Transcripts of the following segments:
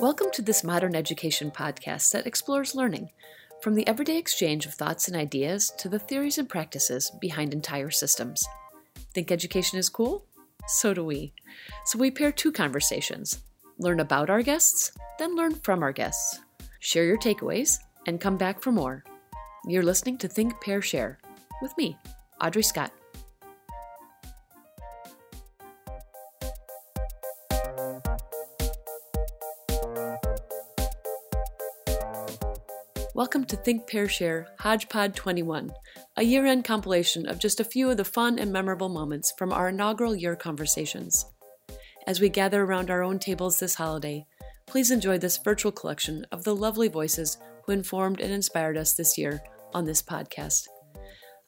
Welcome to this modern education podcast that explores learning, from the everyday exchange of thoughts and ideas to the theories and practices behind entire systems. Think education is cool? So do we. So we pair two conversations learn about our guests, then learn from our guests. Share your takeaways, and come back for more. You're listening to Think, Pair, Share with me, Audrey Scott. Welcome to Think, Pair, Share Hodgepod 21, a year end compilation of just a few of the fun and memorable moments from our inaugural year conversations. As we gather around our own tables this holiday, please enjoy this virtual collection of the lovely voices who informed and inspired us this year on this podcast.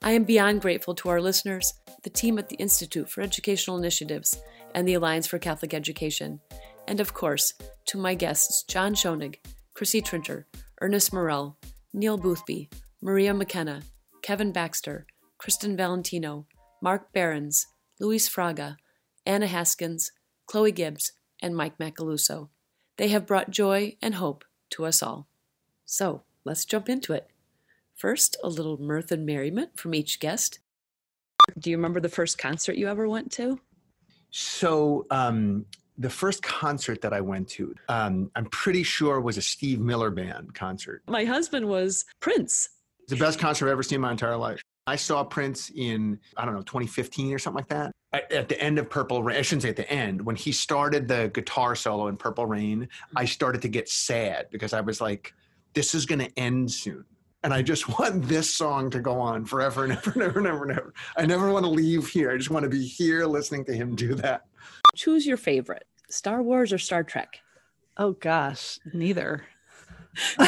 I am beyond grateful to our listeners, the team at the Institute for Educational Initiatives, and the Alliance for Catholic Education, and of course, to my guests John Schoenig, Chrissy Trinter, Ernest Morrell, Neil Boothby, Maria McKenna, Kevin Baxter, Kristen Valentino, Mark Berends, Luis Fraga, Anna Haskins, Chloe Gibbs, and Mike Macaluso. They have brought joy and hope to us all. So let's jump into it. First, a little mirth and merriment from each guest. Do you remember the first concert you ever went to? So, um, the first concert that I went to, um, I'm pretty sure was a Steve Miller Band concert. My husband was Prince. It's the best concert I've ever seen in my entire life. I saw Prince in, I don't know, 2015 or something like that. At the end of Purple Rain, I shouldn't say at the end, when he started the guitar solo in Purple Rain, I started to get sad because I was like, this is going to end soon. And I just want this song to go on forever and ever and ever and ever and ever. I never want to leave here. I just want to be here listening to him do that. Choose your favorite Star Wars or Star Trek? Oh gosh, neither.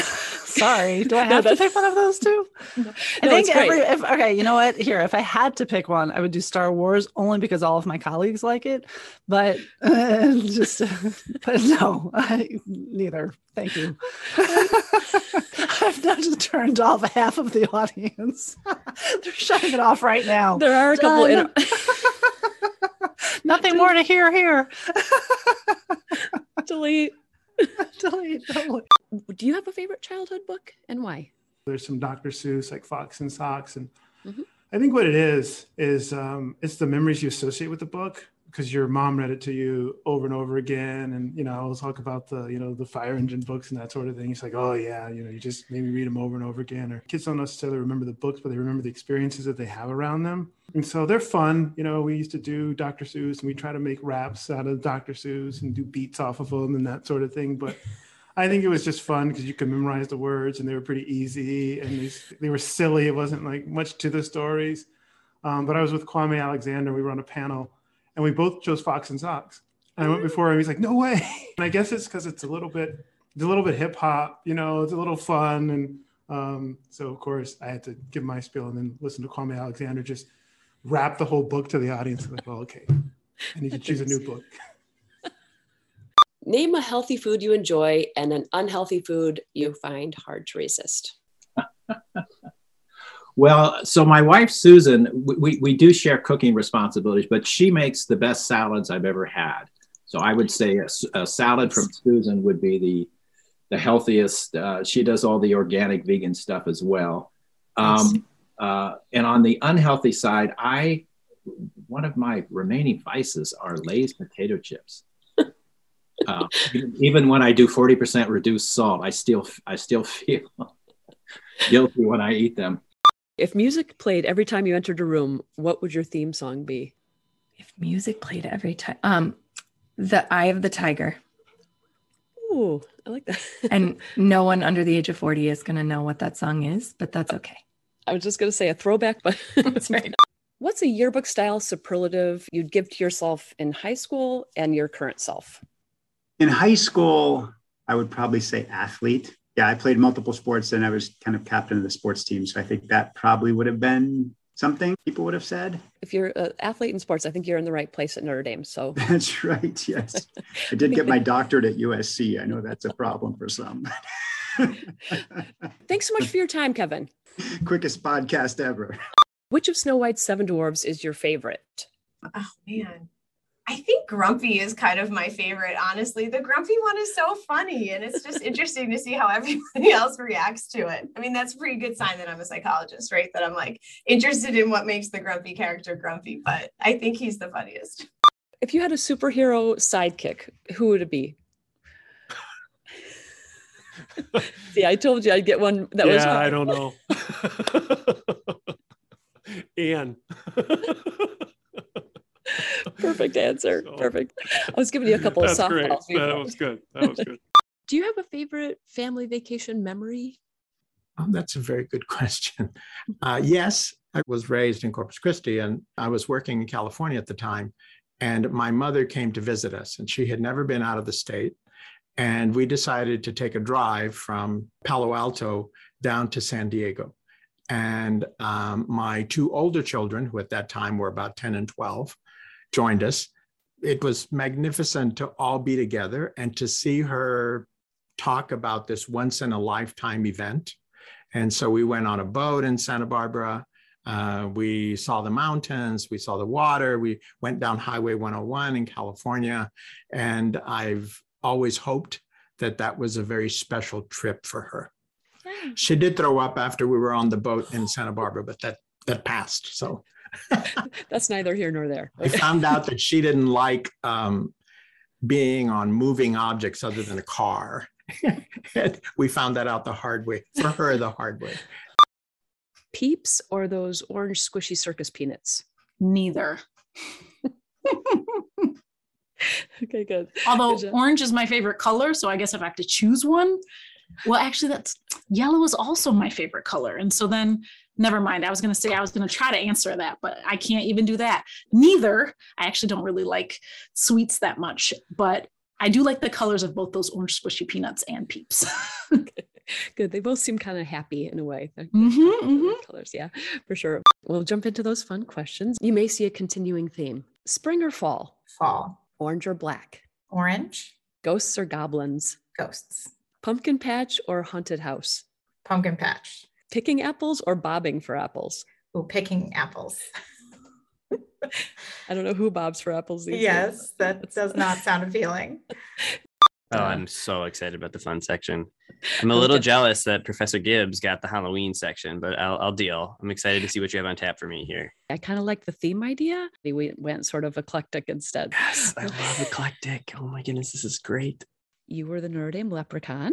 Sorry, do I have no, to pick one of those two? No, I think every if, okay, you know what? Here, if I had to pick one, I would do Star Wars only because all of my colleagues like it. But uh, just, but no, I, neither. Thank you. I've now just turned off half of the audience. They're shutting it off right now. There are a couple. In- Nothing more to hear here. Delete. Delete. Do you have a favorite childhood book and why? There's some Dr. Seuss, like Fox in Socks, and mm-hmm. I think what it is is um, it's the memories you associate with the book because your mom read it to you over and over again and you know i'll talk about the you know the fire engine books and that sort of thing it's like oh yeah you know you just maybe read them over and over again or kids don't necessarily remember the books but they remember the experiences that they have around them and so they're fun you know we used to do dr seuss and we try to make raps out of dr seuss and do beats off of them and that sort of thing but I think it was just fun because you could memorize the words and they were pretty easy and they, they were silly. It wasn't like much to the stories. Um, but I was with Kwame Alexander. We were on a panel and we both chose Fox in Socks. And I went before him. He's like, "No way!" And I guess it's because it's a little bit, it's a little bit hip hop. You know, it's a little fun, and um, so of course I had to give my spiel and then listen to Kwame Alexander just rap the whole book to the audience. I'm like, well, okay, I need to choose a new book. Name a healthy food you enjoy and an unhealthy food you find hard to resist. Well, so my wife Susan, we, we do share cooking responsibilities, but she makes the best salads I've ever had. So I would say a, a salad from Susan would be the the healthiest. Uh, she does all the organic vegan stuff as well. Um, uh, and on the unhealthy side, I one of my remaining vices are Lay's potato chips. Uh, even when I do forty percent reduced salt, I still I still feel guilty when I eat them. If music played every time you entered a room, what would your theme song be? If music played every time, um, The Eye of the Tiger. Ooh, I like that. and no one under the age of 40 is going to know what that song is, but that's okay. I was just going to say a throwback, but that's right. What's a yearbook style superlative you'd give to yourself in high school and your current self? In high school, I would probably say athlete yeah, I played multiple sports and I was kind of captain of the sports team. So I think that probably would have been something people would have said. If you're an athlete in sports, I think you're in the right place at Notre Dame. So that's right. Yes. I did get my doctorate at USC. I know that's a problem for some. Thanks so much for your time, Kevin. Quickest podcast ever. Which of Snow White's seven dwarves is your favorite? Oh man. I think Grumpy is kind of my favorite, honestly. The Grumpy one is so funny, and it's just interesting to see how everybody else reacts to it. I mean, that's a pretty good sign that I'm a psychologist, right? That I'm like interested in what makes the Grumpy character grumpy, but I think he's the funniest. If you had a superhero sidekick, who would it be? See, I told you I'd get one that yeah, was. I don't know. Anne. Perfect answer. So, Perfect. I was giving you a couple of softballs. Great. That was good. That was good. Do you have a favorite family vacation memory? Oh, that's a very good question. Uh, yes, I was raised in Corpus Christi and I was working in California at the time. And my mother came to visit us, and she had never been out of the state. And we decided to take a drive from Palo Alto down to San Diego. And um, my two older children, who at that time were about 10 and 12, joined us. It was magnificent to all be together and to see her talk about this once in a lifetime event. And so we went on a boat in Santa Barbara. Uh, we saw the mountains, we saw the water, we went down Highway 101 in California. And I've always hoped that that was a very special trip for her. She did throw up after we were on the boat in Santa Barbara, but that that passed. So that's neither here nor there. I found out that she didn't like um, being on moving objects other than a car. we found that out the hard way for her, the hard way. Peeps or those orange squishy circus peanuts? Neither. okay, good. Although good orange is my favorite color, so I guess if I have to choose one, well, actually, that's yellow is also my favorite color. And so then never mind. I was going to say I was going to try to answer that, but I can't even do that. Neither. I actually don't really like sweets that much, but I do like the colors of both those orange squishy peanuts and peeps. Good. They both seem kind of happy in a way. Mm-hmm, mm-hmm. Colors, yeah, for sure. We'll jump into those fun questions. You may see a continuing theme: spring or fall? Fall. Orange or black? Orange. Ghosts or goblins? Ghosts. Pumpkin patch or haunted house? Pumpkin patch. Picking apples or bobbing for apples? Oh, picking apples. I don't know who bobs for apples these yes, days. that does not sound appealing. Oh, uh, I'm so excited about the fun section. I'm a little jealous that Professor Gibbs got the Halloween section, but I'll, I'll deal. I'm excited to see what you have on tap for me here. I kind of like the theme idea. We went sort of eclectic instead. Yes, I love eclectic. Oh my goodness, this is great. You were the Notre Dame leprechaun.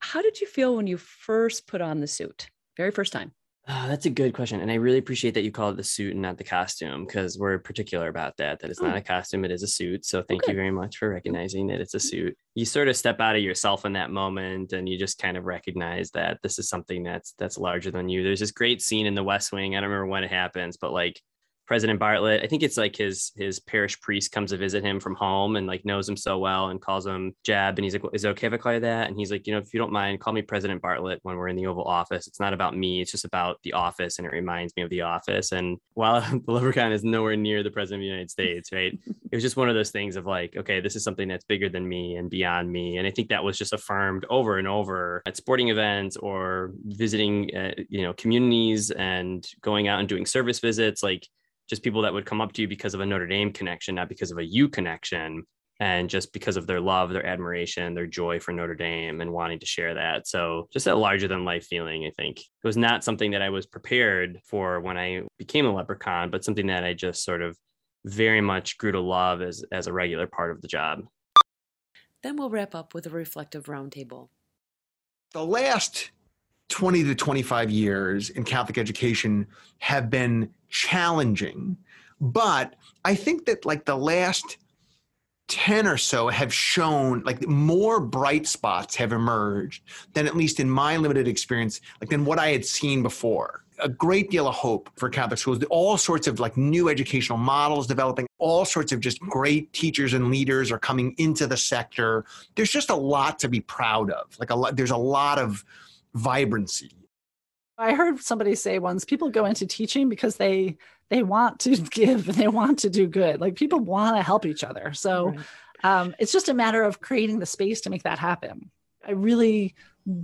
How did you feel when you first put on the suit? Very first time. Oh, that's a good question. And I really appreciate that you call it the suit and not the costume because we're particular about that, that it's oh. not a costume, it is a suit. So thank okay. you very much for recognizing that it's a suit. You sort of step out of yourself in that moment and you just kind of recognize that this is something that's that's larger than you. There's this great scene in the West Wing. I don't remember when it happens, but like President Bartlet, I think it's like his his parish priest comes to visit him from home and like knows him so well and calls him Jed. And he's like, "Is it okay if I call you that?" And he's like, "You know, if you don't mind, call me President Bartlet when we're in the Oval Office. It's not about me. It's just about the office, and it reminds me of the office." And while the Leprechaun is nowhere near the President of the United States, right? it was just one of those things of like, okay, this is something that's bigger than me and beyond me. And I think that was just affirmed over and over at sporting events or visiting, uh, you know, communities and going out and doing service visits, like just people that would come up to you because of a Notre Dame connection, not because of a U connection, and just because of their love, their admiration, their joy for Notre Dame and wanting to share that. So, just that larger than life feeling, I think it was not something that I was prepared for when I became a leprechaun, but something that I just sort of very much grew to love as, as a regular part of the job. Then we'll wrap up with a reflective roundtable. The last 20 to 25 years in Catholic education have been challenging. But I think that like the last 10 or so have shown like more bright spots have emerged than at least in my limited experience, like than what I had seen before. A great deal of hope for Catholic schools, all sorts of like new educational models developing, all sorts of just great teachers and leaders are coming into the sector. There's just a lot to be proud of. Like a lot, there's a lot of vibrancy. I heard somebody say once people go into teaching because they they want to give and they want to do good. Like people want to help each other. So right. um, it's just a matter of creating the space to make that happen. I really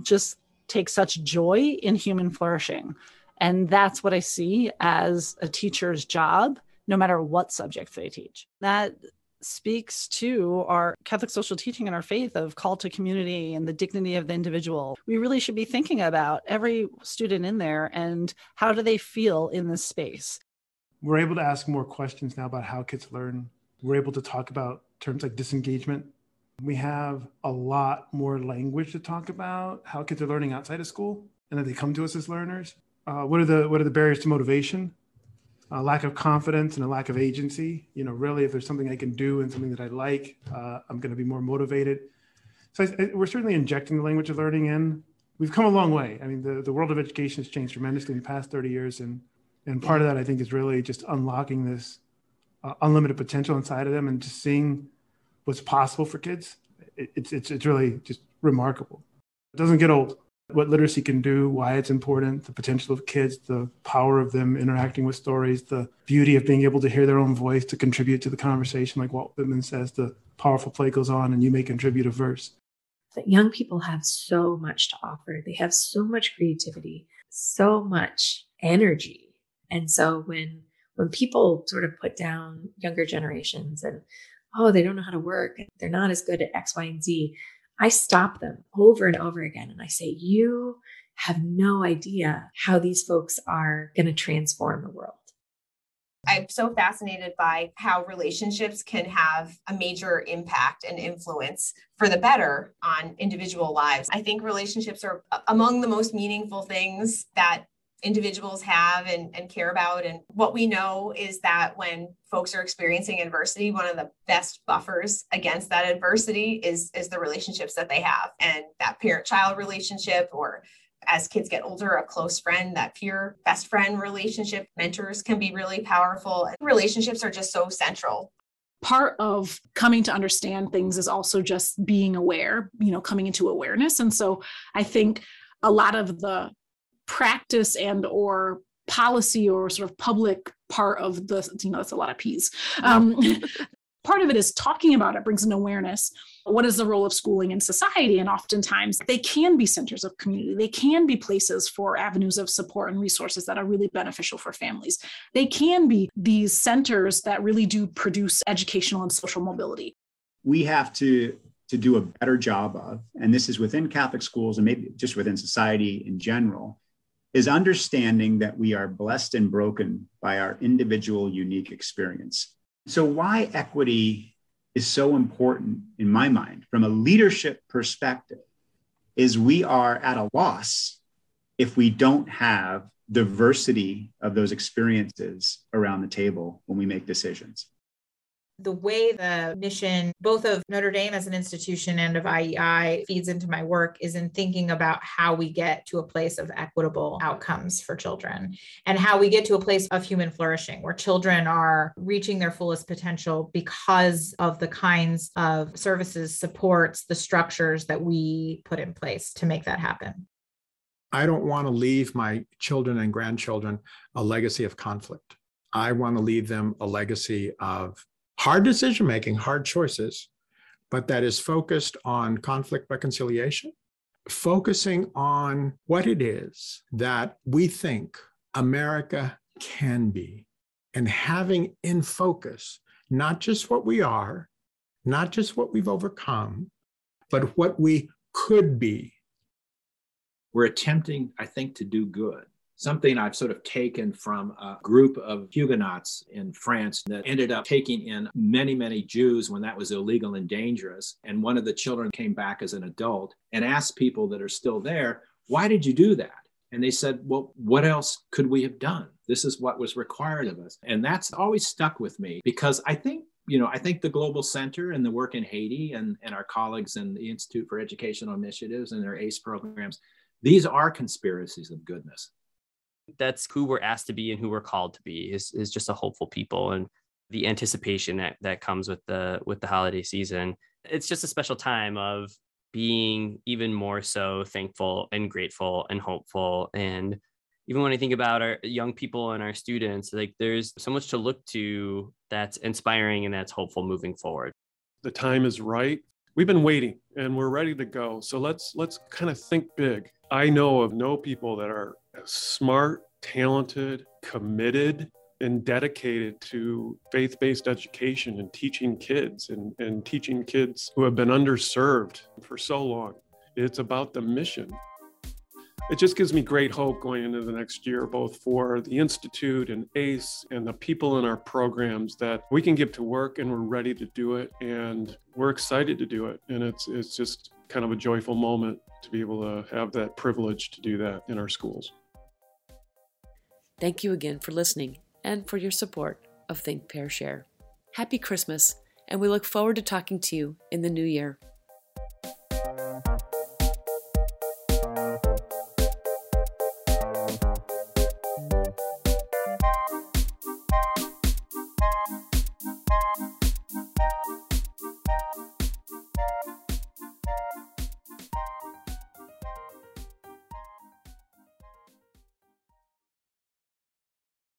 just take such joy in human flourishing. And that's what I see as a teacher's job, no matter what subject they teach. That speaks to our Catholic social teaching and our faith of call to community and the dignity of the individual. We really should be thinking about every student in there and how do they feel in this space. We're able to ask more questions now about how kids learn. We're able to talk about terms like disengagement. We have a lot more language to talk about how kids are learning outside of school and that they come to us as learners. Uh, what are the what are the barriers to motivation? A lack of confidence and a lack of agency. You know, really, if there's something I can do and something that I like, uh, I'm going to be more motivated. So I, I, we're certainly injecting the language of learning in. We've come a long way. I mean, the, the world of education has changed tremendously in the past 30 years, and and part of that I think is really just unlocking this uh, unlimited potential inside of them and just seeing what's possible for kids. It, it's it's it's really just remarkable. It doesn't get old what literacy can do, why it's important, the potential of kids, the power of them interacting with stories, the beauty of being able to hear their own voice to contribute to the conversation. Like Walt Whitman says, the powerful play goes on and you may contribute a verse. That young people have so much to offer. They have so much creativity, so much energy. And so when when people sort of put down younger generations and oh, they don't know how to work, they're not as good at X, Y, and Z. I stop them over and over again and I say, You have no idea how these folks are going to transform the world. I'm so fascinated by how relationships can have a major impact and influence for the better on individual lives. I think relationships are among the most meaningful things that individuals have and, and care about. And what we know is that when folks are experiencing adversity, one of the best buffers against that adversity is, is the relationships that they have. And that parent child relationship, or as kids get older, a close friend, that peer best friend relationship, mentors can be really powerful. Relationships are just so central part of coming to understand things is also just being aware you know coming into awareness and so i think a lot of the practice and or policy or sort of public part of the you know that's a lot of p's. Um, part of it is talking about it brings an awareness. What is the role of schooling in society? And oftentimes they can be centers of community. They can be places for avenues of support and resources that are really beneficial for families. They can be these centers that really do produce educational and social mobility. We have to to do a better job of and this is within catholic schools and maybe just within society in general is understanding that we are blessed and broken by our individual unique experience. So, why equity is so important in my mind from a leadership perspective is we are at a loss if we don't have diversity of those experiences around the table when we make decisions the way the mission, both of Notre Dame as an institution and of IEI, feeds into my work is in thinking about how we get to a place of equitable outcomes for children and how we get to a place of human flourishing where children are reaching their fullest potential because of the kinds of services, supports, the structures that we put in place to make that happen. I don't want to leave my children and grandchildren a legacy of conflict. I want to leave them a legacy of hard decision making, hard choices, but that is focused on conflict reconciliation, focusing on what it is that we think America can be, and having in focus not just what we are, not just what we've overcome, but what we could be. We're attempting, I think, to do good something I've sort of taken from a group of Huguenots in France that ended up taking in many, many Jews when that was illegal and dangerous. And one of the children came back as an adult and asked people that are still there, Why did you do that? And they said, Well, what else could we have done? This is what was required of us. And that's always stuck with me because I think you know, I think the Global Center and the work in Haiti and, and our colleagues in the Institute for Educational Initiatives and their ACE programs, these are conspiracies of goodness that's who we're asked to be and who we're called to be is, is just a hopeful people and the anticipation that, that comes with the with the holiday season. It's just a special time of being even more so thankful and grateful and hopeful. And even when i think about our young people and our students like there's so much to look to that's inspiring and that's hopeful moving forward. The time is right. We've been waiting and we're ready to go. So let's let's kind of think big. I know of no people that are smart talented, committed, and dedicated to faith based education and teaching kids and, and teaching kids who have been underserved for so long. It's about the mission. It just gives me great hope going into the next year, both for the Institute and ACE and the people in our programs that we can get to work and we're ready to do it and we're excited to do it. And it's, it's just kind of a joyful moment to be able to have that privilege to do that in our schools. Thank you again for listening and for your support of Think Pair Share. Happy Christmas, and we look forward to talking to you in the new year.